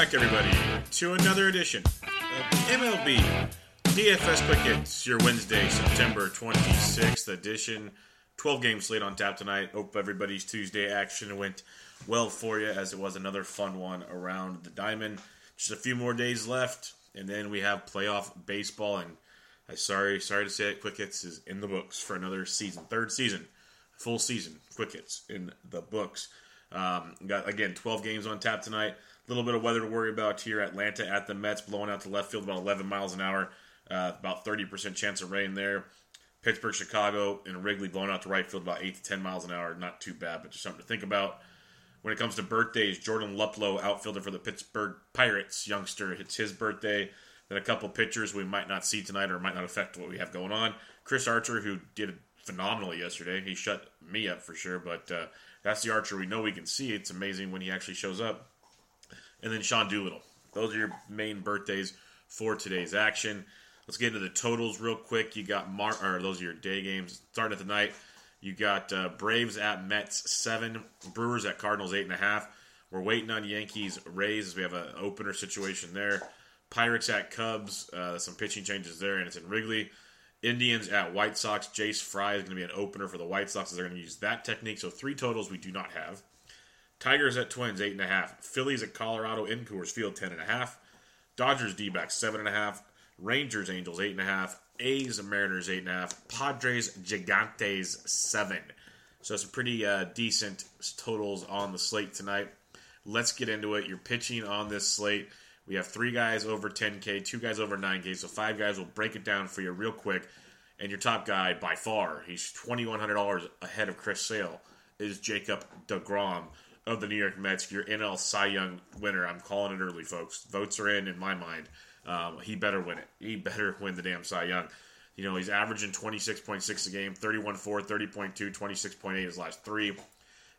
Back, everybody, to another edition of MLB DFS Quick Hits, your Wednesday, September 26th edition. 12 game slate on tap tonight. Hope everybody's Tuesday action went well for you, as it was another fun one around the diamond. Just a few more days left, and then we have playoff baseball. And I sorry, sorry to say it, Quick Hits is in the books for another season, third season, full season. Quick Hits in the books. Um, got again 12 games on tap tonight. Little bit of weather to worry about here. Atlanta at the Mets, blowing out to left field about 11 miles an hour. Uh, about 30% chance of rain there. Pittsburgh, Chicago, and Wrigley blowing out to right field about 8 to 10 miles an hour. Not too bad, but just something to think about. When it comes to birthdays, Jordan Luplow, outfielder for the Pittsburgh Pirates, youngster, it's his birthday. Then a couple pitchers we might not see tonight or might not affect what we have going on. Chris Archer, who did phenomenally yesterday. He shut me up for sure, but uh, that's the Archer we know we can see. It's amazing when he actually shows up. And then Sean Doolittle. Those are your main birthdays for today's action. Let's get into the totals real quick. You got Mar- or those are your day games. Starting at the night, you got uh, Braves at Mets seven, Brewers at Cardinals eight and a half. We're waiting on Yankees Rays we have an opener situation there. Pirates at Cubs, uh, some pitching changes there, and it's in Wrigley. Indians at White Sox. Jace Fry is going to be an opener for the White Sox. They're going to use that technique. So three totals we do not have. Tigers at Twins eight and a half. Phillies at Colorado in Coors Field ten and a half. Dodgers D backs seven and a half. Rangers Angels eight and a half. A's Mariners eight and a half. Padres Gigantes seven. So some pretty uh, decent totals on the slate tonight. Let's get into it. You're pitching on this slate. We have three guys over 10K, two guys over 9K, so five guys. will break it down for you real quick. And your top guy, by far, he's $2,100 ahead of Chris Sale, is Jacob DeGrom of the New York Mets. Your NL Cy Young winner. I'm calling it early, folks. Votes are in, in my mind. Um, he better win it. He better win the damn Cy Young. You know, he's averaging 26.6 a game, 31.4, 30.2, 26.8 his last three.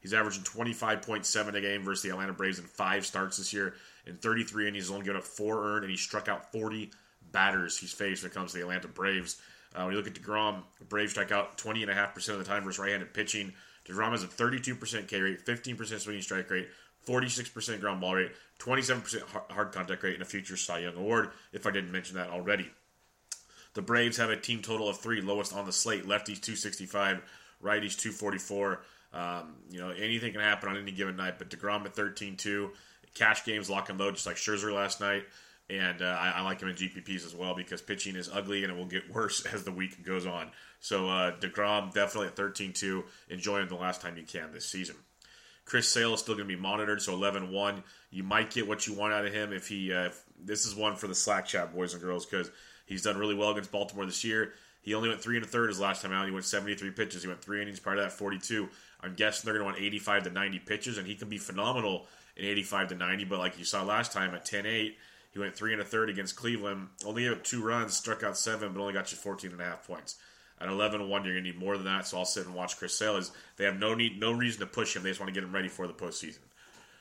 He's averaging 25.7 a game versus the Atlanta Braves in five starts this year. In 33 innings, he's only given up four earned, and he struck out 40 batters he's faced when it comes to the Atlanta Braves. Uh, when you look at DeGrom, Braves strike out 20.5% of the time versus right handed pitching. DeGrom has a 32% K rate, 15% swinging strike rate, 46% ground ball rate, 27% hard contact rate, and a future Cy Young Award, if I didn't mention that already. The Braves have a team total of three, lowest on the slate. Lefties 265, righties 244. Um, you know, anything can happen on any given night, but DeGrom at 13 2. Cash games, lock and load, just like Scherzer last night. And uh, I, I, like him in GPPs as well because pitching is ugly and it will get worse as the week goes on. So uh, DeGrom definitely at 13 2. Enjoy him the last time you can this season. Chris Sale is still going to be monitored, so 11 1. You might get what you want out of him if he. Uh, if, this is one for the Slack chat, boys and girls, because he's done really well against Baltimore this year. He only went three and a third his last time out. He went 73 pitches. He went three innings. Prior to that, 42. I'm guessing they're going to want 85 to 90 pitches, and he can be phenomenal in 85 to 90. But like you saw last time at 10 8, he went three and a third against Cleveland. Only gave up two runs, struck out seven, but only got you 14 and a half points. At 11 1, you're going to need more than that. So I'll sit and watch Chris Sale. They have no need, no reason to push him. They just want to get him ready for the postseason.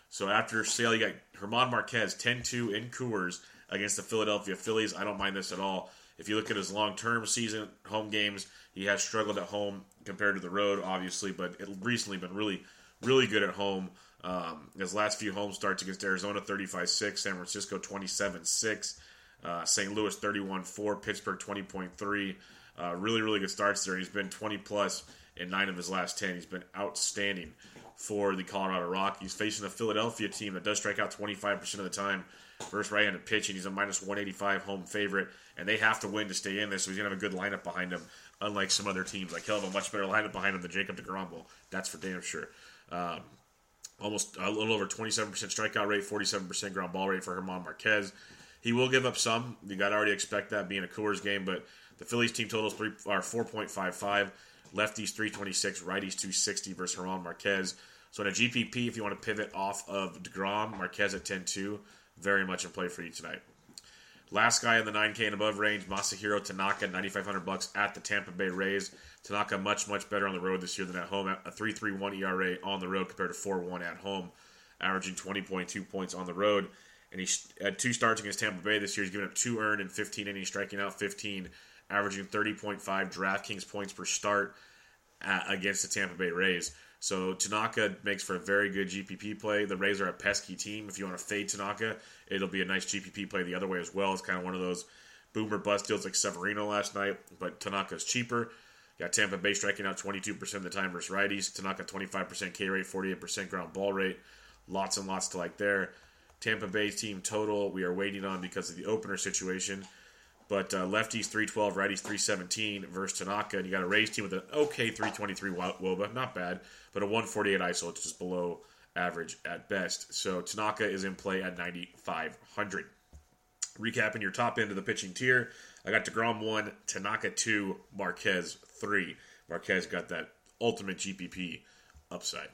So after Sale, you got Herman Marquez 10-2 in Coors against the Philadelphia Phillies. I don't mind this at all. If you look at his long-term season home games, he has struggled at home compared to the road, obviously, but it recently been really, really good at home. Um, his last few home starts against Arizona 35-6, San Francisco 27-6, uh, St. Louis 31-4, Pittsburgh 20.3. Uh, really, really good starts there. He's been 20 plus in nine of his last 10. He's been outstanding for the Colorado Rockies. He's facing a Philadelphia team that does strike out 25% of the time versus right-handed pitching. He's a minus 185 home favorite, and they have to win to stay in this. So he's gonna have a good lineup behind him, unlike some other teams. Like he'll have a much better lineup behind him than Jacob Degrom That's for damn sure. Um, almost a little over 27% strikeout rate, 47% ground ball rate for German Marquez. He will give up some. You got to already expect that being a Coors game, but the Phillies team totals three are 4.55. Lefties 326, righties 260 versus German Marquez. So in a GPP, if you want to pivot off of DeGrom, Marquez at 10-2, very much in play for you tonight. Last guy in the 9K and above range, Masahiro Tanaka, 9,500 bucks at the Tampa Bay Rays. Tanaka much much better on the road this year than at home. A 3.31 ERA on the road compared to 4.1 at home, averaging 20.2 points on the road. And he had two starts against Tampa Bay this year. He's given up two earned and 15 innings, striking out 15, averaging 30.5 DraftKings points per start uh, against the Tampa Bay Rays. So Tanaka makes for a very good GPP play. The Rays are a pesky team. If you want to fade Tanaka, it'll be a nice GPP play the other way as well. It's kind of one of those boomer bust deals like Severino last night, but Tanaka's cheaper. Got Tampa Bay striking out 22% of the time versus righties. Tanaka 25% K rate, 48% ground ball rate. Lots and lots to like there. Tampa Bay team total we are waiting on because of the opener situation. But uh, lefties 312, righties 317 versus Tanaka. And you got a Rays team with an okay 323 Woba, not bad, but a 148 ISO, which is below average at best. So Tanaka is in play at 9,500. Recapping your top end of the pitching tier, I got DeGrom 1, Tanaka 2, Marquez 3. Marquez got that ultimate GPP upside.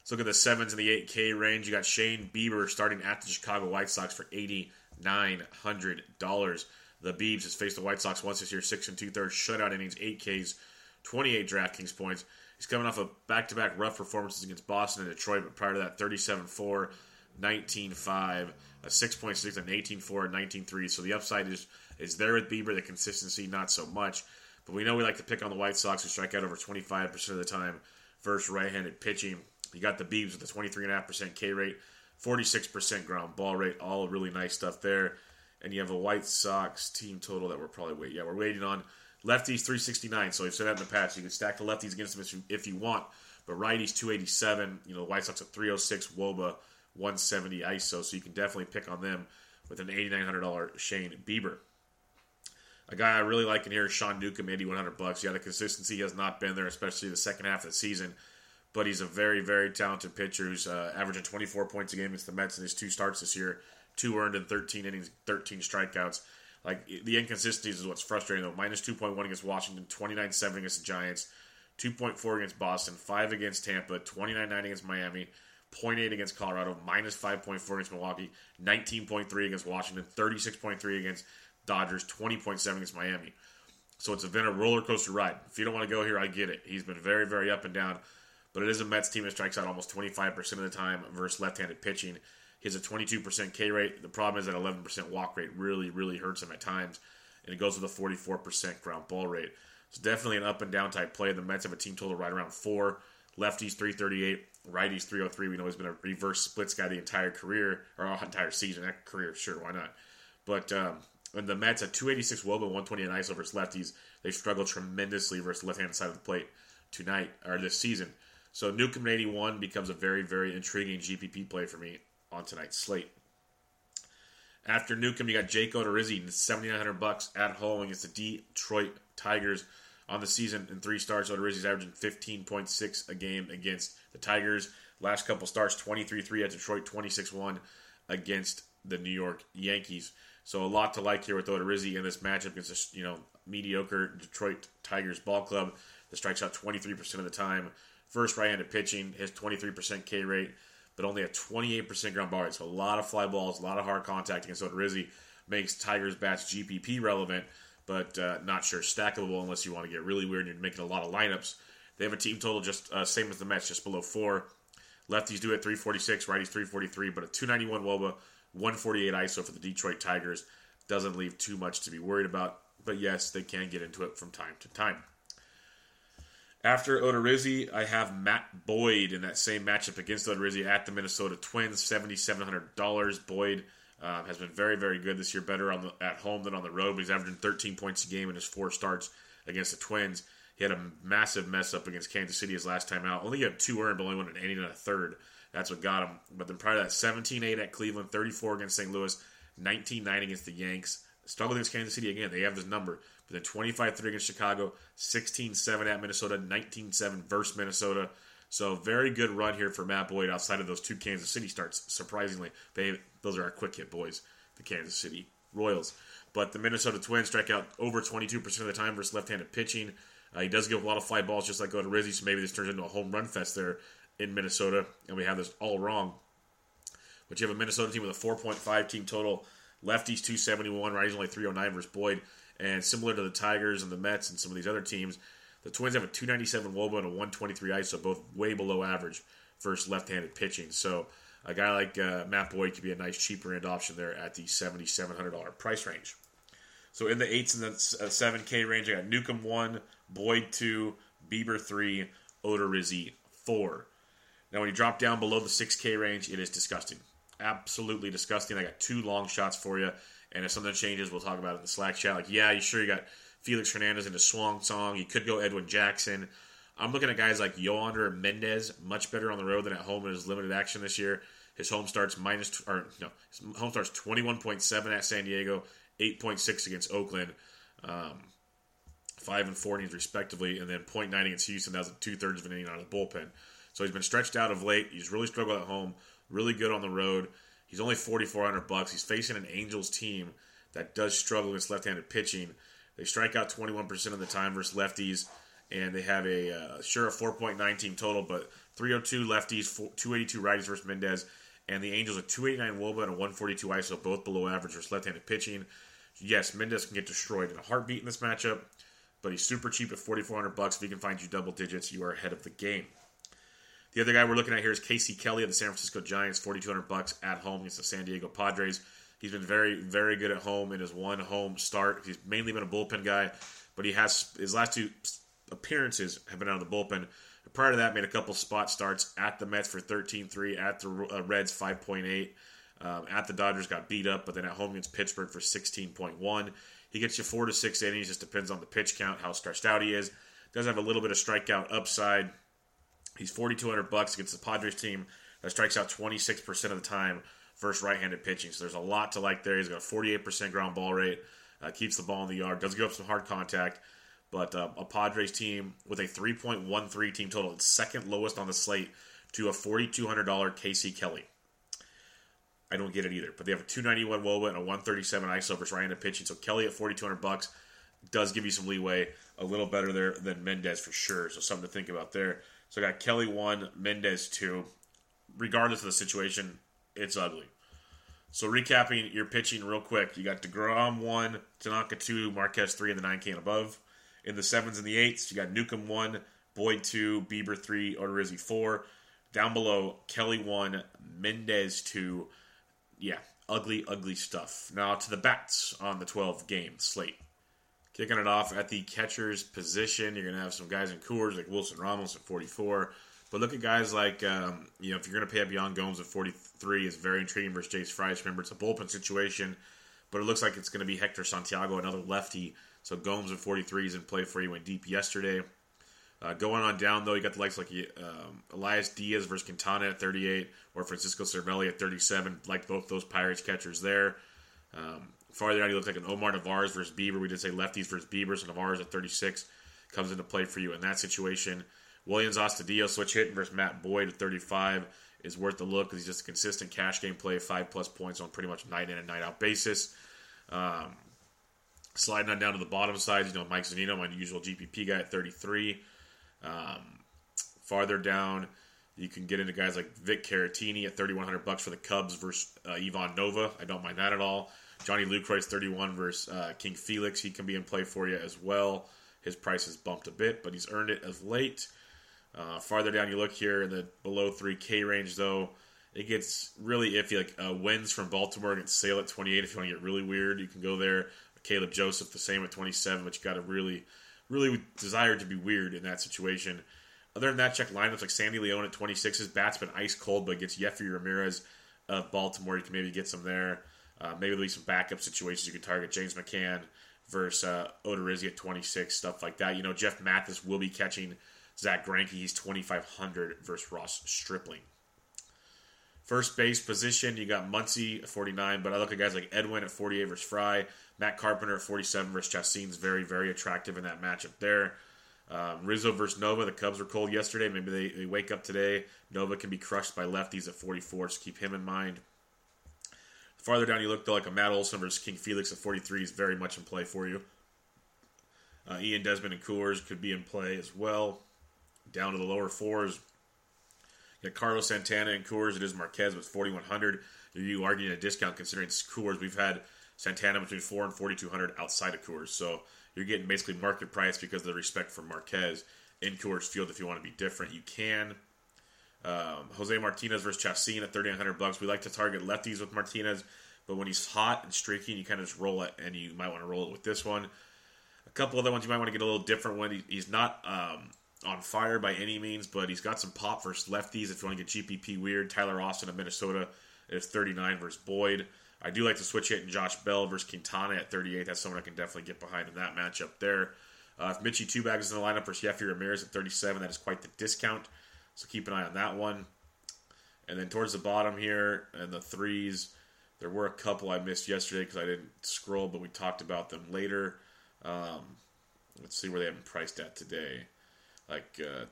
Let's look at the 7s and the 8K range. You got Shane Bieber starting at the Chicago White Sox for $8,900. The Beebs has faced the White Sox once this year, six and two thirds shutout innings, eight Ks, 28 DraftKings points. He's coming off of back to back rough performances against Boston and Detroit, but prior to that, 37 4, 19 5, a 6.6, an 18 4, 19 3. So the upside is, is there with Bieber, the consistency, not so much. But we know we like to pick on the White Sox, who strike out over 25% of the time versus right handed pitching. You got the Beebs with a 23.5% K rate, 46% ground ball rate, all really nice stuff there and you have a White Sox team total that we're probably waiting. Yeah, we're waiting on lefties 369. So we've said that in the past. You can stack the lefties against them if you, want, but righties 287. You know, the White Sox at 306, Woba 170 ISO. So you can definitely pick on them with an $8,900 Shane Bieber. A guy I really like in here is Sean Newcomb, 8100 bucks. Yeah, the consistency has not been there, especially the second half of the season. But he's a very, very talented pitcher who's uh, averaging 24 points a game against the Mets in his two starts this year two earned in 13 innings, 13 strikeouts. Like the inconsistencies is what's frustrating though. Minus 2.1 against Washington, 29-7 against the Giants, 2.4 against Boston, 5 against Tampa, 29-9 against Miami, 0.8 against Colorado, minus 5.4 against Milwaukee, 19.3 against Washington, 36.3 against Dodgers, 20.7 against Miami. So it's been a roller coaster ride. If you don't want to go here, I get it. He's been very, very up and down. But it is a Mets team that strikes out almost 25% of the time versus left-handed pitching. He has a 22% K rate. The problem is that 11% walk rate really, really hurts him at times. And it goes with a 44% ground ball rate. It's definitely an up and down type play. The Mets have a team total right around four. Lefties 338, righties 303. We know he's been a reverse splits guy the entire career, or entire season. That career, sure, why not? But um, and the Mets at 286 Woba, 128 ISO versus lefties. They struggled tremendously versus left hand side of the plate tonight or this season. So Newcomb 81 becomes a very, very intriguing GPP play for me on tonight's slate. After Newcomb, you got Jake Odorizzi, 7,900 bucks at home against the Detroit Tigers on the season in three starts. Odorizzi's averaging 15.6 a game against the Tigers. Last couple starts, 23-3 at Detroit, 26-1 against the New York Yankees. So a lot to like here with Odorizzi in this matchup against a you know mediocre Detroit Tigers ball club that strikes out 23% of the time. First right-handed pitching, his 23% K rate but only a 28% ground ball rate. So a lot of fly balls, a lot of hard contact against Odorizzi makes Tigers bats GPP relevant, but uh, not sure stackable unless you want to get really weird and you're making a lot of lineups. They have a team total just uh, same as the Mets, just below four. Lefties do at 346, righties 343, but a 291 Woba, 148 ISO for the Detroit Tigers doesn't leave too much to be worried about. But yes, they can get into it from time to time. After Odorizzi, I have Matt Boyd in that same matchup against Odorizzi at the Minnesota Twins, $7,700. Boyd um, has been very, very good this year, better on the, at home than on the road, but he's averaging 13 points a game in his four starts against the Twins. He had a massive mess up against Kansas City his last time out. Only got two earned, but only won an inning and a third. That's what got him. But then prior to that, 17-8 at Cleveland, 34 against St. Louis, 19-9 against the Yanks. Struggled against Kansas City again. They have this number. But then 25-3 against Chicago, 16-7 at Minnesota, 19-7 versus Minnesota. So very good run here for Matt Boyd outside of those two Kansas City starts. Surprisingly, they those are our quick hit boys, the Kansas City Royals. But the Minnesota Twins strike out over 22% of the time versus left-handed pitching. Uh, he does give a lot of fly balls, just like Odorizzi, so maybe this turns into a home run fest there in Minnesota, and we have this all wrong. But you have a Minnesota team with a 4.5 team total. Lefties 271, righties only 309 versus Boyd. And similar to the Tigers and the Mets and some of these other teams, the Twins have a 297 Woba and a 123 ISO, both way below average versus left-handed pitching. So a guy like uh, Matt Boyd could be a nice cheaper end option there at the $7,700 price range. So in the 8s and the 7K uh, range, I got Newcomb 1, Boyd 2, Bieber 3, Odorizzi 4. Now, when you drop down below the 6K range, it is disgusting. Absolutely disgusting. I got two long shots for you. And if something changes, we'll talk about it in the Slack chat. Like, yeah, you sure you got Felix Hernandez into Swung Song. You could go Edwin Jackson. I'm looking at guys like Yohander Mendez, much better on the road than at home in his limited action this year. His home starts minus, or no, his home starts 21.7 at San Diego, 8.6 against Oakland, um, five and four innings respectively, and then 0.9 against Houston. That was two thirds of an inning out of the bullpen. So he's been stretched out of late. He's really struggled at home. Really good on the road. He's only 4,400 bucks. He's facing an Angels team that does struggle against left-handed pitching. They strike out 21% of the time versus lefties, and they have a uh, sure a 4.9 team total, but 302 lefties, 282 righties versus Mendez, and the Angels a 289 Woba and a 142 ISO, both below average versus left-handed pitching. Yes, Mendez can get destroyed in a heartbeat in this matchup, but he's super cheap at 4,400 bucks. If he can find you double digits, you are ahead of the game. The other guy we're looking at here is Casey Kelly of the San Francisco Giants, 4,200 bucks at home against the San Diego Padres. He's been very, very good at home in his one home start. He's mainly been a bullpen guy, but he has his last two appearances have been out of the bullpen. Prior to that, made a couple spot starts at the Mets for 13-3, at the uh, Reds 5.8, um, at the Dodgers got beat up, but then at home against Pittsburgh for 16.1. He gets you four to six innings. Just depends on the pitch count, how stretched out he is. Does have a little bit of strikeout upside. He's 4200 bucks against the Padres team that strikes out 26% of the time versus right-handed pitching. So there's a lot to like there. He's got a 48% ground ball rate, uh, keeps the ball in the yard, does give up some hard contact. But uh, a Padres team with a 3.13 team total, it's second lowest on the slate to a $4,200 Casey Kelly. I don't get it either. But they have a 291 Woba and a 137 ISO versus right-handed pitching. So Kelly at 4,200 bucks does give you some leeway. A little better there than Mendez for sure. So something to think about there. So I got Kelly one, Mendez two. Regardless of the situation, it's ugly. So recapping your pitching real quick, you got Degrom one, Tanaka two, Marquez three, and the nine K and above. In the sevens and the eights, you got Newcomb one, Boyd two, Bieber three, Odorizzi four. Down below, Kelly one, Mendez two. Yeah, ugly, ugly stuff. Now to the bats on the 12 game slate. Kicking it off at the catcher's position, you're going to have some guys in Coors like Wilson Ramos at 44. But look at guys like, um, you know, if you're going to pay up Yan Gomes at 43, is very intriguing versus Jace Fry's. Remember, it's a bullpen situation, but it looks like it's going to be Hector Santiago, another lefty. So Gomes at 43 is in play for you. Went deep yesterday. Uh, going on down, though, you got the likes like um, Elias Diaz versus Quintana at 38, or Francisco Cervelli at 37. Like both those Pirates catchers there. Um, Farther down, you look like an Omar Narvaez versus Bieber. We did say lefties versus Bieber, so Narvaez at 36 comes into play for you in that situation. Willians Astudillo switch hitting versus Matt Boyd at 35 is worth the look because he's just a consistent cash game play, five plus points on pretty much night in and night out basis. Um, sliding on down to the bottom side, you know, Mike Zunino, my usual GPP guy at 33. Um, farther down, you can get into guys like Vic Caratini at 3100 bucks for the Cubs versus uh, Ivan Nova. I don't mind that at all. Johnny Lucroy's 31 versus uh, King Felix. He can be in play for you as well. His price has bumped a bit, but he's earned it of late. Uh, farther down you look here in the below 3K range, though, it gets really iffy. Like uh, Wynns from Baltimore against Sale at 28. If you want to get really weird, you can go there. Caleb Joseph the same at 27, but you got to really, really desire to be weird in that situation. Other than that, check lineups like Sandy Leon at 26. His bat's been ice cold, but gets Jeffrey Ramirez of Baltimore. You can maybe get some there. Uh, maybe there'll be some backup situations you can target. James McCann versus uh, Odorizzi at 26, stuff like that. You know, Jeff Mathis will be catching Zack Greinke. He's 2,500 versus Ross Stripling. First base position, you got Muncy at 49, but I look at guys like Edwin at 48 versus Fry. Matt Carpenter at 47 versus Chacin's very, very attractive in that matchup there. Um, Rizzo versus Nova. The Cubs were cold yesterday. Maybe they, they wake up today. Nova can be crushed by lefties at 44, so keep him in mind. Farther down you look, though, like a Matt Olson versus King Felix at 43 is very much in play for you. Uh, Ian Desmond and Coors could be in play as well. Down to the lower fours, got Carlos Santana and Coors. It is Marquez with 4,100. You arguing a discount considering Coors. We've had Santana between 4 and 4,200 outside of Coors. So you're getting basically market price because of the respect for Marquez in Coors Field. If you want to be different, you can. Um, Jose Martinez versus Chacin at 3,900 bucks. We like to target lefties with Martinez, but when he's hot and streaky, you kind of just roll it, and you might want to roll it with this one. A couple other ones you might want to get a little different one. he, he's not um, on fire by any means, but he's got some pop versus lefties. If you want to get GPP weird, Tyler Austin of Minnesota is 39 versus Boyd. I do like to switch it in Josh Bell versus Quintana at 38. That's someone I can definitely get behind in that matchup there. Uh, if Mitchie Two Bags is in the lineup versus Jeffrey Ramirez at 37, that is quite the discount. So keep an eye on that one. And then towards the bottom here, and the threes, there were a couple I missed yesterday because I didn't scroll, but we talked about them later. Um, let's see where they have them priced at today. Like, uh,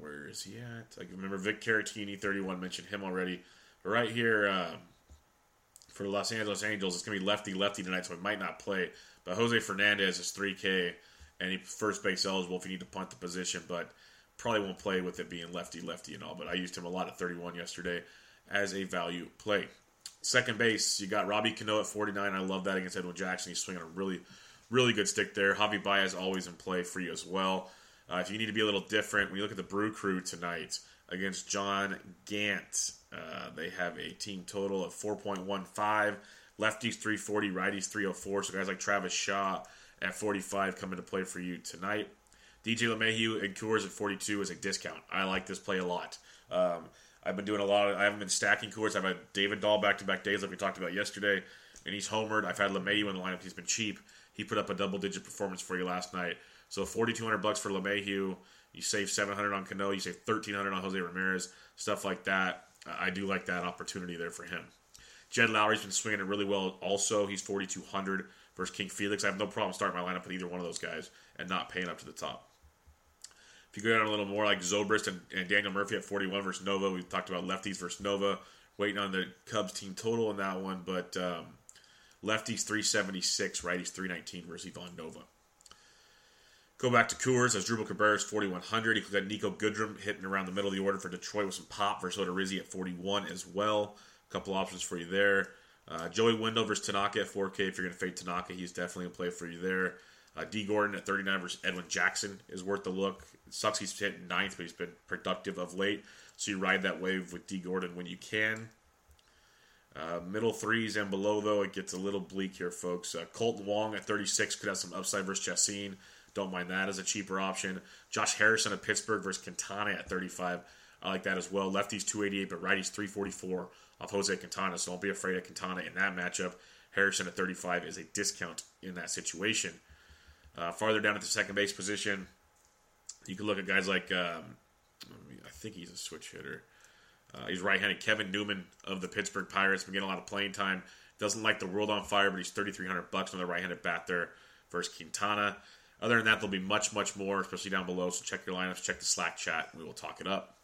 where is he at? I remember Vic Caratini, 31, mentioned him already. Right here, um, for the Los Angeles Angels, it's going to be lefty lefty tonight, so he might not play. But Jose Fernandez is 3K, and he first base eligible if you need to punt the position, but probably won't play with it being lefty lefty and all. But I used him a lot at 31 yesterday as a value play. Second base, you got Robbie Cano at 49. I love that against Edwin Jackson. He's swinging a really, really good stick there. Javi Baez always in play for you as well. Uh, if you need to be a little different, when you look at the Brew Crew tonight against John Gant, uh, they have a team total of 4.15. Lefties 340, righties 304. So guys like Travis Shaw at 45 come into play for you tonight. DJ LeMahieu and Coors at 42 is a discount. I like this play a lot. Um, I've been doing a lot of, I haven't been stacking Coors. I've had David Dahl back to back days like we talked about yesterday, and he's homered. I've had LeMahieu in the lineup. He's been cheap. He put up a double digit performance for you last night. So 4200 bucks for LeMahieu. You save 700 on Cano. You save 1300 on Jose Ramirez. Stuff like that. I do like that opportunity there for him. Jed Lowrie's been swinging it really well. Also, he's 4200 versus King Felix. I have no problem starting my lineup with either one of those guys and not paying up to the top. If you go down a little more, like Zobrist and, and Daniel Murphy at 41 versus Nova, we talked about lefties versus Nova. Waiting on the Cubs team total in that one, but um, lefties 376, righties 319 versus Nova. Go back to Coors. Asdrubal Cabrera is 4,100. You got Niko Goodrum hitting around the middle of the order for Detroit with some pop versus Odorizzi at 41 as well. A couple options for you there. Uh, Joey Wendle versus Tanaka at 4K. If you're going to fade Tanaka, he's definitely in play for you there. Uh, Dee Gordon at 39 versus Edwin Jackson is worth the look. It sucks he's hit ninth, but he's been productive of late. So you ride that wave with D. Gordon when you can. Uh, middle threes and below, though, it gets a little bleak here, folks. Uh, Kolten Wong at 36 could have some upside versus Chacin. Don't mind that as a cheaper option. Josh Harrison of Pittsburgh versus Quintana at 35. I like that as well. Lefties 288, but righties 344 off Jose Quintana. So don't be afraid of Quintana in that matchup. Harrison at 35 is a discount in that situation. Uh, farther down at the second base position, you can look at guys like um, I think he's a switch hitter. Uh, he's right-handed. Kevin Newman of the Pittsburgh Pirates been getting a lot of playing time. Doesn't like the world on fire, but he's 3,300 bucks on the right-handed bat there versus Quintana. Other than that, there'll be much, much more, especially down below. So check your lineups, check the Slack chat, we will talk it up.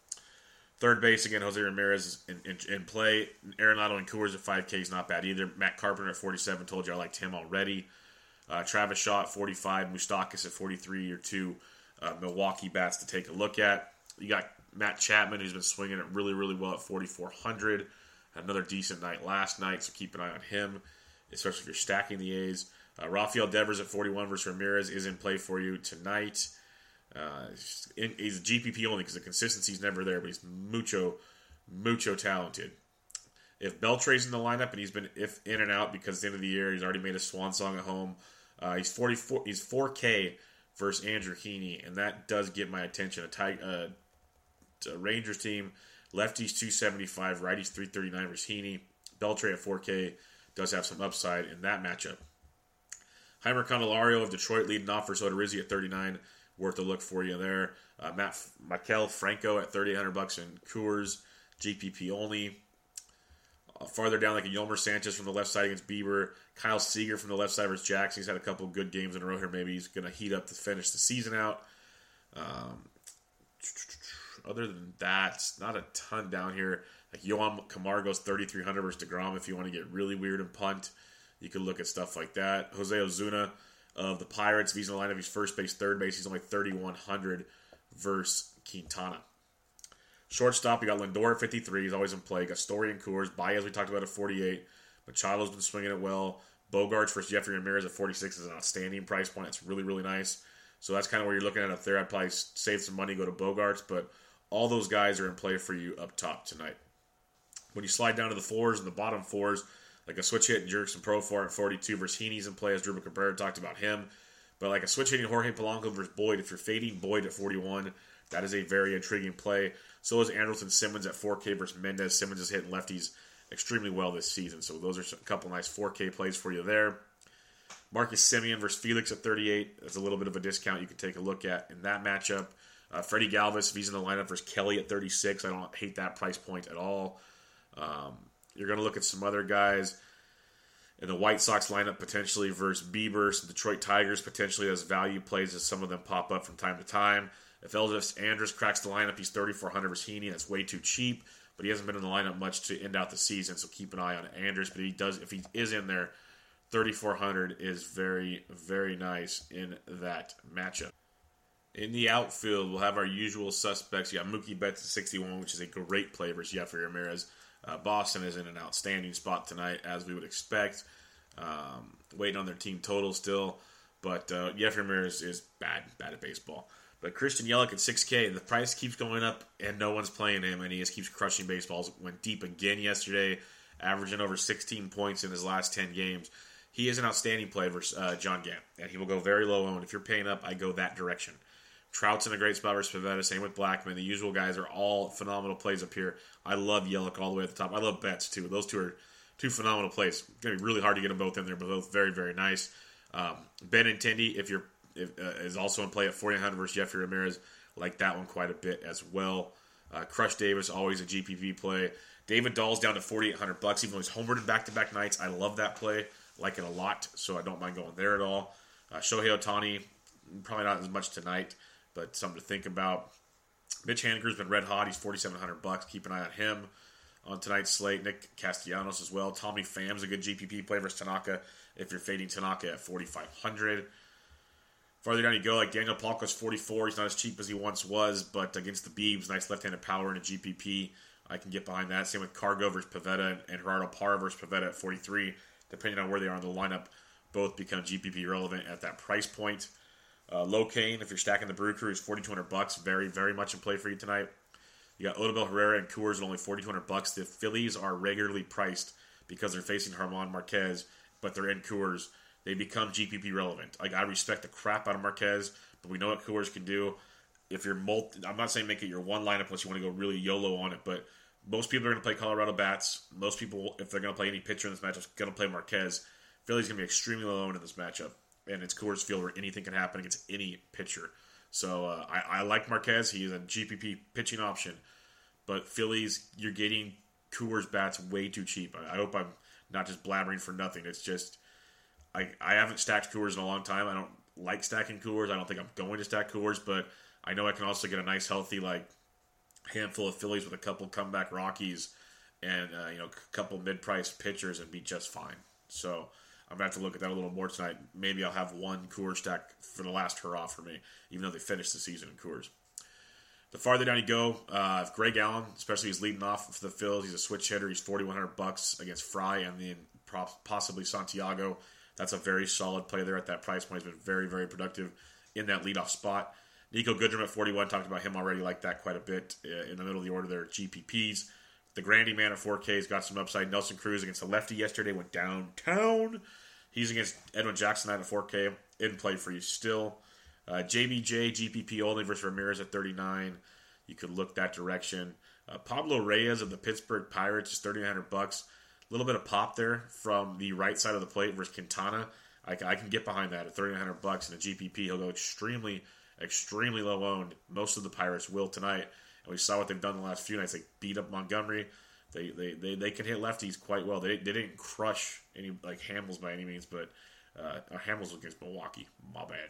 Third base again, Jose Ramirez is in, in, in play. Arenado and Coors at 5K is not bad either. Matt Carpenter at 47. Told you I liked him already. Uh, Travis Shaw at 45. Moustakas at 43 or two uh, Milwaukee bats to take a look at. You got Matt Chapman who's been swinging it really, really well at 4,400. Another decent night last night, so keep an eye on him, especially if you're stacking the A's. Uh, Rafael Devers at 41 versus Ramirez is in play for you tonight. Uh, he's GPP only because the consistency's never there, but he's mucho, mucho talented. If Beltre's in the lineup and he's been if in and out because the end of the year he's already made a swan song at home, uh, he's 44. He's 4K versus Andrew Heaney, and that does get my attention. A, tie, uh, Rangers team, lefties 275, righties 339 versus Heaney. Beltre at 4K does have some upside in that matchup. Jeimer Candelario of Detroit leading off for Odorizzi at 39. Worth a look for you there. Uh, Matt Maikel Franco at 3,800 bucks in Coors, GPP only. Uh, farther down, like a Yolmer Sanchez from the left side against Bieber. Kyle Seager from the left side versus Jackson. He's had a couple good games in a row here. Maybe he's going to heat up to finish the season out. Um, other than that, not a ton down here. Like Johan Camargo's 3,300 versus DeGrom if you want to get really weird and punt. You could look at stuff like that. Jose Osuna of the Pirates, if he's in the lineup, he's first base, third base. He's only 3,100 versus Quintana. Shortstop, you got Lindor at 53. He's always in play. Got Story and Coors. Baez, we talked about at 48. Machado's been swinging it well. Bogaerts versus Jeffrey Ramirez at 46 is an outstanding price point. It's really, really nice. So that's kind of where you're looking at up there. I'd probably save some money, go to Bogaerts, but all those guys are in play for you up top tonight. When you slide down to the fours and the bottom fours, like a switch hit Jurickson Profar at 42 versus Heaney's in play, Asdrubal Cabrera talked about him. But like a switch hitting Jorge Polanco versus Boyd, if you're fading Boyd at 41, that is a very intriguing play. So is Andrelton Simmons at 4K versus Mendez. Simmons is hitting lefties extremely well this season. So those are a couple nice 4K plays for you there. Marcus Semien versus Felix at 38. That's a little bit of a discount you can take a look at in that matchup. Uh, Freddie Galvis, if he's in the lineup versus Kelly at 36, I don't hate that price point at all. Um, you're going to look at some other guys in the White Sox lineup potentially versus Bieber, some Detroit Tigers potentially as value plays as some of them pop up from time to time. If Elvis Andrus cracks the lineup, he's 3,400 versus Heaney. That's way too cheap, but he hasn't been in the lineup much to end out the season, so keep an eye on Andrus. But he does, if he is in there, 3,400 is very, very nice in that matchup. In the outfield, we'll have our usual suspects. You got Mookie Betts at 61, which is a great play versus Jeffrey Ramirez. Uh, Boston is in an outstanding spot tonight, as we would expect. Um, waiting on their team total still, but uh, Jeffrey Ramirez is bad, bad at baseball. But Christian Yelich at 6K, the price keeps going up, and no one's playing him, and he just keeps crushing baseballs. Went deep again yesterday, averaging over 16 points in his last 10 games. He is an outstanding play versus uh, John Gant, and he will go very low owned. If you're paying up, I go that direction. Trout's in a great spot versus Pivetta. Same with Blackmon. The usual guys are all phenomenal plays up here. I love Yelich all the way at the top. I love Betts too. Those two are two phenomenal plays. It's gonna be really hard to get them both in there, but both very very nice. Um, Benintendi, if you're if, uh, is also in play at 4900 versus Jeffrey Ramirez. Like that one quite a bit as well. Uh, Crush Davis always a GPP play. David Dahl's down to 4800 bucks, even though he's homered in back to back nights. I love that play. Like it a lot, so I don't mind going there at all. Uh, Shohei Ohtani, probably not as much tonight but something to think about. Mitch Haniger's been red hot. He's forty seven hundred bucks. Keep an eye on him on tonight's slate. Nick Castellanos as well. Tommy Pham's a good GPP play versus Tanaka if you're fading Tanaka at forty five hundred. Farther down you go, like Daniel Palka's 44. He's not as cheap as he once was, but against the Beebs, nice left-handed power in a GPP. I can get behind that. Same with Cargo versus Pivetta and Gerardo Parra versus Pivetta at 43. Depending on where they are in the lineup, both become GPP relevant at that price point. Uh, Cain, if you're stacking the Brew Crew, is 4,200 bucks. Very, very much in play for you tonight. You got Odubel Herrera and Coors at only 4,200 bucks. The Phillies are regularly priced because they're facing German Marquez, but they're in Coors. They become GPP relevant. Like I respect the crap out of Marquez, but we know what Coors can do. If you're multi, I'm not saying make it your one lineup unless you want to go really YOLO on it, but most people are going to play Colorado bats. Most people, if they're going to play any pitcher in this matchup, going to play Marquez. Philly's going to be extremely low in this matchup and it's Coors Field where anything can happen against any pitcher. So uh, I, I, like Marquez. He's a GPP pitching option, but Phillies, you're getting Coors bats way too cheap. I, I, hope I'm not just blabbering for nothing. It's just I I haven't stacked Coors in a long time. I don't like stacking Coors. I don't think I'm going to stack Coors, but I know I can also get a nice healthy like handful of Phillies with a couple comeback Rockies and uh, you know a couple mid-priced pitchers and be just fine. So I'm gonna have to look at that a little more tonight. Maybe I'll have one Coors stack for the last hurrah for me, even though they finished the season in Coors. The farther down you go, uh, Greg Allen, especially he's leading off for the Phils, he's a switch hitter. He's 4,100 bucks against Fry and then possibly Santiago. That's a very solid play there at that price point. He's been very, very productive in that leadoff spot. Niko Goodrum at 41, talked about him already, like that quite a bit uh, in the middle of the order there. GPPs. The Grandy man at 4K has got some upside. Nelson Cruz against the lefty yesterday went downtown. He's against Edwin Jackson at 4K. In play for you still. Uh, JBJ, GPP only versus Ramirez at 39. You could look that direction. Uh, Pablo Reyes of the Pittsburgh Pirates is 3900 bucks. A little bit of pop there from the right side of the plate versus Quintana. I, I can get behind that at 3900 bucks in a GPP. He'll go extremely, extremely low owned. Most of the Pirates will tonight. And we saw what they've done the last few nights. They beat up Montgomery. They they, they, they can hit lefties quite well. They, they didn't crush any like Hamels by any means, but uh, Hamels against Milwaukee. My bad.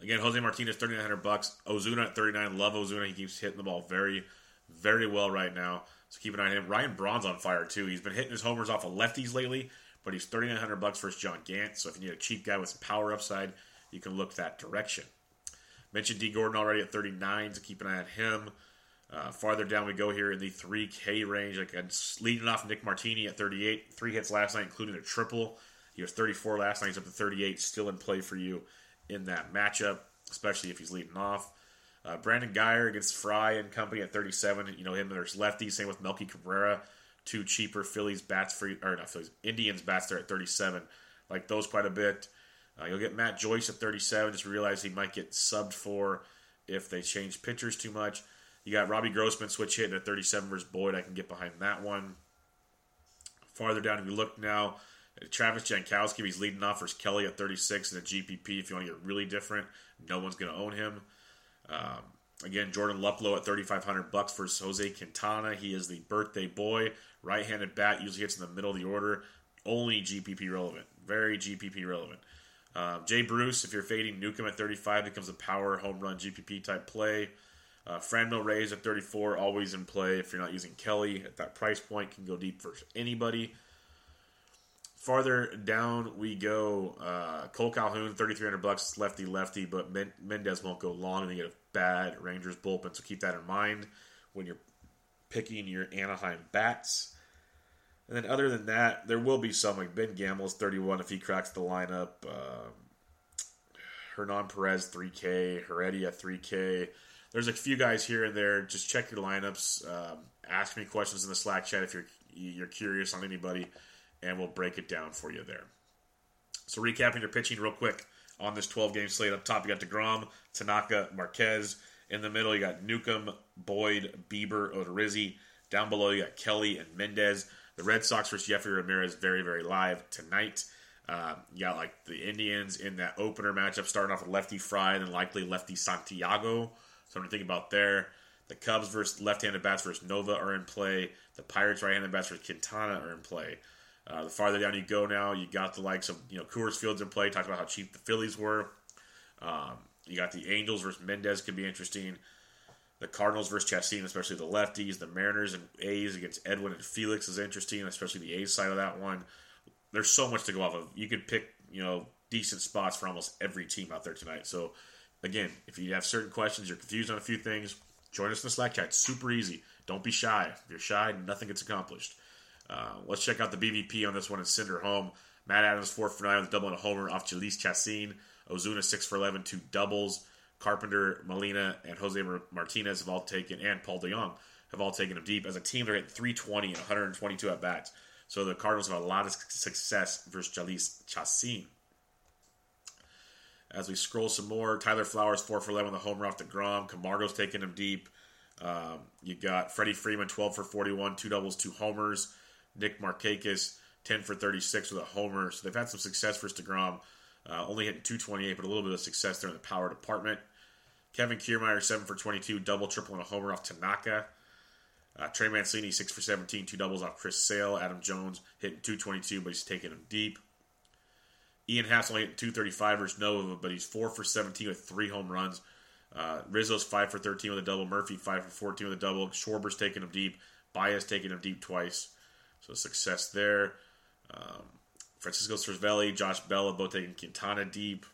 Again, Jose Martinez, thirty nine hundred bucks. Ozuna at thirty nine. Love Ozuna. He keeps hitting the ball very, very well right now. So keep an eye on him. Ryan Braun's on fire too. He's been hitting his homers off of lefties lately, but he's thirty nine hundred bucks versus John Gant. So if you need a cheap guy with some power upside, you can look that direction. Mentioned D. Gordon already at thirty nine. So keep an eye on him. Uh, farther down we go here in the 3K range. Like leading off Nick Martini at 38, three hits last night, including a triple. He was 34 last night. He's up to 38, still in play for you in that matchup, especially if he's leading off. Uh, Brandon Guyer against Fry and company at 37. You know him. There's lefty. Same with Melky Cabrera. Two cheaper Phillies bats for or not Phillies Indians bats there at 37. Like those quite a bit. Uh, you'll get Matt Joyce at 37. Just realize he might get subbed for if they change pitchers too much. You got Robbie Grossman switch hitting at 37 versus Boyd. I can get behind that one. Farther down, if you look now, Travis Jankowski, he's leading off versus Kelly at 36 in the GPP. If you want to get really different, no one's going to own him. Um, again, Jordan Luplow at 3,500 bucks versus Jose Quintana. He is the birthday boy, right-handed bat, usually hits in the middle of the order. Only GPP relevant, very GPP relevant. Um, Jay Bruce, if you're fading Newcomb at 35, becomes a power home run GPP type play. Uh, Franmil Reyes at 34, always in play. If you're not using Kelly at that price point, can go deep for anybody. Farther down we go. Uh, Cole Calhoun, 3,300 bucks, lefty lefty, but Mendez won't go long and they get a bad Rangers bullpen. So keep that in mind when you're picking your Anaheim bats. And then other than that, there will be some like Ben Gamel's 31 if he cracks the lineup. Uh, Hernan Perez 3K, Heredia 3K. There's a few guys here and there. Just check your lineups. Um, ask me questions in the Slack chat if you're you're curious on anybody and we'll break it down for you there. So, recapping your pitching real quick on this 12 game slate. Up top, you got DeGrom, Tanaka, Marquez. In the middle, you got Newcomb, Boyd, Bieber, Odorizzi. Down below, you got Kelly and Mendez. The Red Sox versus Jeffrey Ramirez, very, very live tonight. Uh, you got like the Indians in that opener matchup, starting off with lefty Fry and then likely lefty Santiago. Something to think about there. The Cubs versus left-handed bats versus Nova are in play. The Pirates right-handed bats versus Quintana are in play. Uh, the farther down you go now, you got the likes of you know Coors Fields in play. Talked about how cheap the Phillies were. Um, you got the Angels versus Mendez could be interesting. The Cardinals versus Chacin, especially the lefties. The Mariners and A's against Edwin and Felix is interesting, especially the A's side of that one. There's so much to go off of. You could pick you know decent spots for almost every team out there tonight. So again, if you have certain questions, you're confused on a few things, join us in the Slack chat. super easy. Don't be shy. If you're shy, nothing gets accomplished. Uh, let's check out the BVP on this one and send her home. Matt Adams, 4 for 9 with a double and a homer off Jhoulys Chacin. Ozuna, 6 for 11, two doubles. Carpenter, Molina, and Jose Martinez have all taken, and Paul DeJong have all taken him deep. As a team, they're at 320 and 122 at bats. So the Cardinals have a lot of success versus Jhoulys Chacin. As we scroll some more, Tyler Flowers, 4 for 11 with a homer off DeGrom. Camargo's taking him deep. Um, you got Freddie Freeman, 12 for 41, two doubles, two homers. Nick Markakis, 10 for 36 with a homer. So they've had some success for DeGrom. Uh, only hitting 228, but a little bit of success there in the power department. Kevin Kiermaier, 7 for 22, double, triple, and a homer off Tanaka. Uh, Trey Mancini, 6 for 17, two doubles off Chris Sale. Adam Jones hitting 222, but he's taking them deep. Ian only hitting 235 versus Nova, but he's 4 for 17 with three home runs. Uh, Rizzo's 5 for 13 with a double. Murphy 5 for 14 with a double. Schwarber's taking him deep. Baez taking him deep twice. So success there. Um, Francisco Cervelli, Josh Bella, both taking Quintana deep.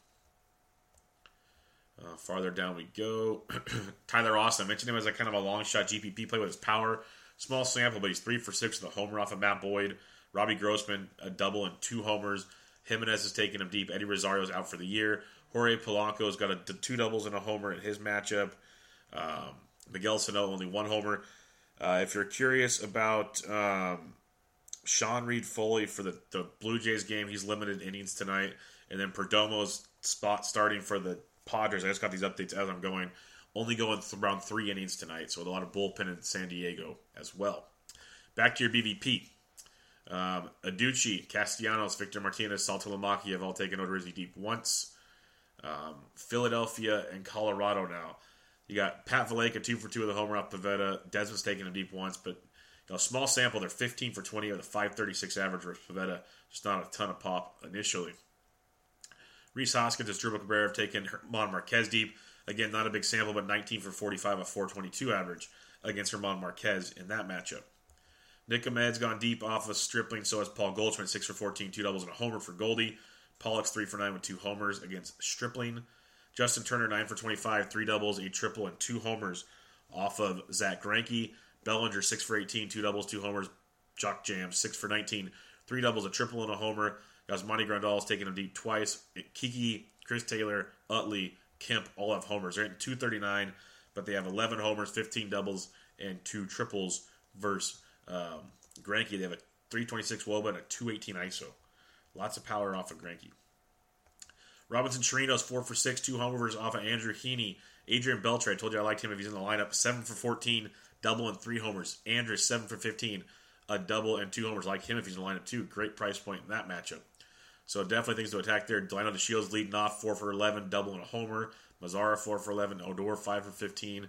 Uh, farther down we go. Tyler Austin. I mentioned him as a kind of a long shot GPP play with his power. Small sample, but he's three for six with a homer off of Matt Boyd. Robbie Grossman, a double and two homers. Jimenez is taking him deep. Eddie Rosario's out for the year. Jorge Polanco's got a, two doubles and a homer in his matchup. Um, Miguel Sano only one homer. Uh, if you're curious about um, Sean Reid-Foley for the, the Blue Jays game, he's limited innings tonight. And then Perdomo's spot starting for the Padres. I just got these updates as I'm going. Only going th- around three innings tonight, so a lot of bullpen in San Diego as well. Back to your BVP. Um, Adduci, Castellanos, Victor Martinez, Saltalamacchia have all taken Odorizzi deep once. Um, Philadelphia and Colorado now. You got Pat Valaika, two for two of the homer off Pivetta. Desmond's taking him deep once, but you know, small sample. They're 15 for 20 of the 536 average versus Pivetta. Just not a ton of pop initially. Rhys Hoskins and Asdrubal Cabrera have taken German Marquez deep. Again, not a big sample, but 19 for 45, a 422 average against German Marquez in that matchup. Nick Ahmed's gone deep off of Stripling, so has Paul Goldschmidt, 6 for 14, two doubles and a homer for Goldie. Pollock's 3 for 9 with two homers against Stripling. Justin Turner, 9 for 25, three doubles, a triple, and two homers off of Zack Greinke. Bellinger, 6 for 18, two doubles, two homers. Jock Jam, 6 for 19, three doubles, a triple, and a homer. Yasmani Grandal's taking him deep twice. Kiki, Chris Taylor, Utley, Kemp all have homers. They're at 239, but they have 11 homers, 15 doubles, and two triples versus um, Greinke. They have a 326 Woba and a 218 ISO. Lots of power off of Greinke. Robinson Chirinos, 4 for 6, two homers off of Andrew Heaney. Adrian Beltre, I told you I liked him if he's in the lineup. 7 for 14, double and three homers. Andrus, 7 for 15, a double and two homers. Like him if he's in the lineup too. Great price point in that matchup. So definitely things to attack there. Delino DeShields leading off, 4 for 11, double and a homer. Mazara, 4 for 11. Odor, 5 for 15.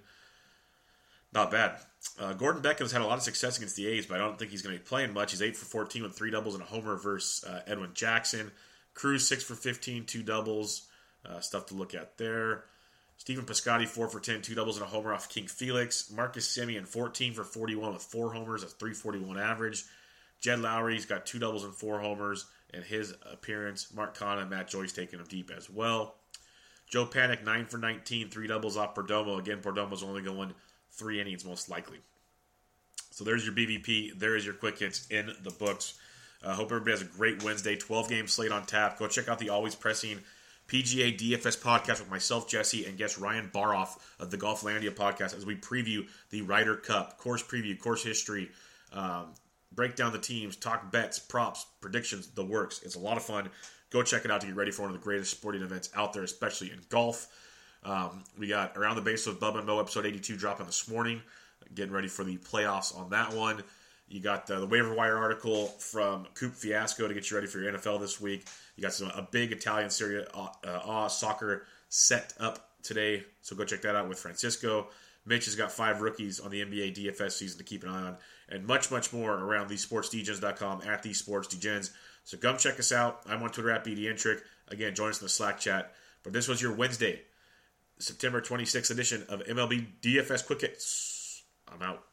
Not bad. Uh, Gordon Beckham's had a lot of success against the A's, but I don't think he's going to be playing much. He's 8 for 14 with three doubles and a homer versus uh, Edwin Jackson. Cruz, 6 for 15, two doubles. Uh, stuff to look at there. Stephen Piscotty, 4 for 10, two doubles and a homer off King Felix. Marcus Semien, 14 for 41 with four homers, a 341 average. Jed Lowrie's got two doubles and four homers in his appearance. Mark Canha and Matt Joyce taking him deep as well. Joe Panik, 9 for 19, three doubles off Perdomo. Again, Perdomo's only going three innings, most likely. So there's your BVP. There is your quick hits in the books. Uh, hope everybody has a great Wednesday. 12 game slate on tap. Go check out the Always Pressing PGA DFS podcast with myself, Jesse, and guest Ryan Baroff of the Golflandia podcast as we preview the Ryder Cup, course preview, course history, um, break down the teams, talk bets, props, predictions, the works. It's a lot of fun. Go check it out to get ready for one of the greatest sporting events out there, especially in golf. Um, we got Around the Base with Bubba Mo, episode 82, dropping this morning. Getting ready for the playoffs on that one. You got the, the waiver wire article from Coop Fiasco to get you ready for your NFL this week. You got some a big Italian Serie uh, uh, soccer set up today, so go check that out with Francisco. Mitch has got five rookies on the NBA DFS season to keep an eye on, and much, much more around thesportsdegens.com at thesportsdegens. So come check us out. I'm on Twitter at BDentric. Again, join us in the Slack chat. But this was your Wednesday, September 26th edition of MLB DFS Quick Hits. I'm out.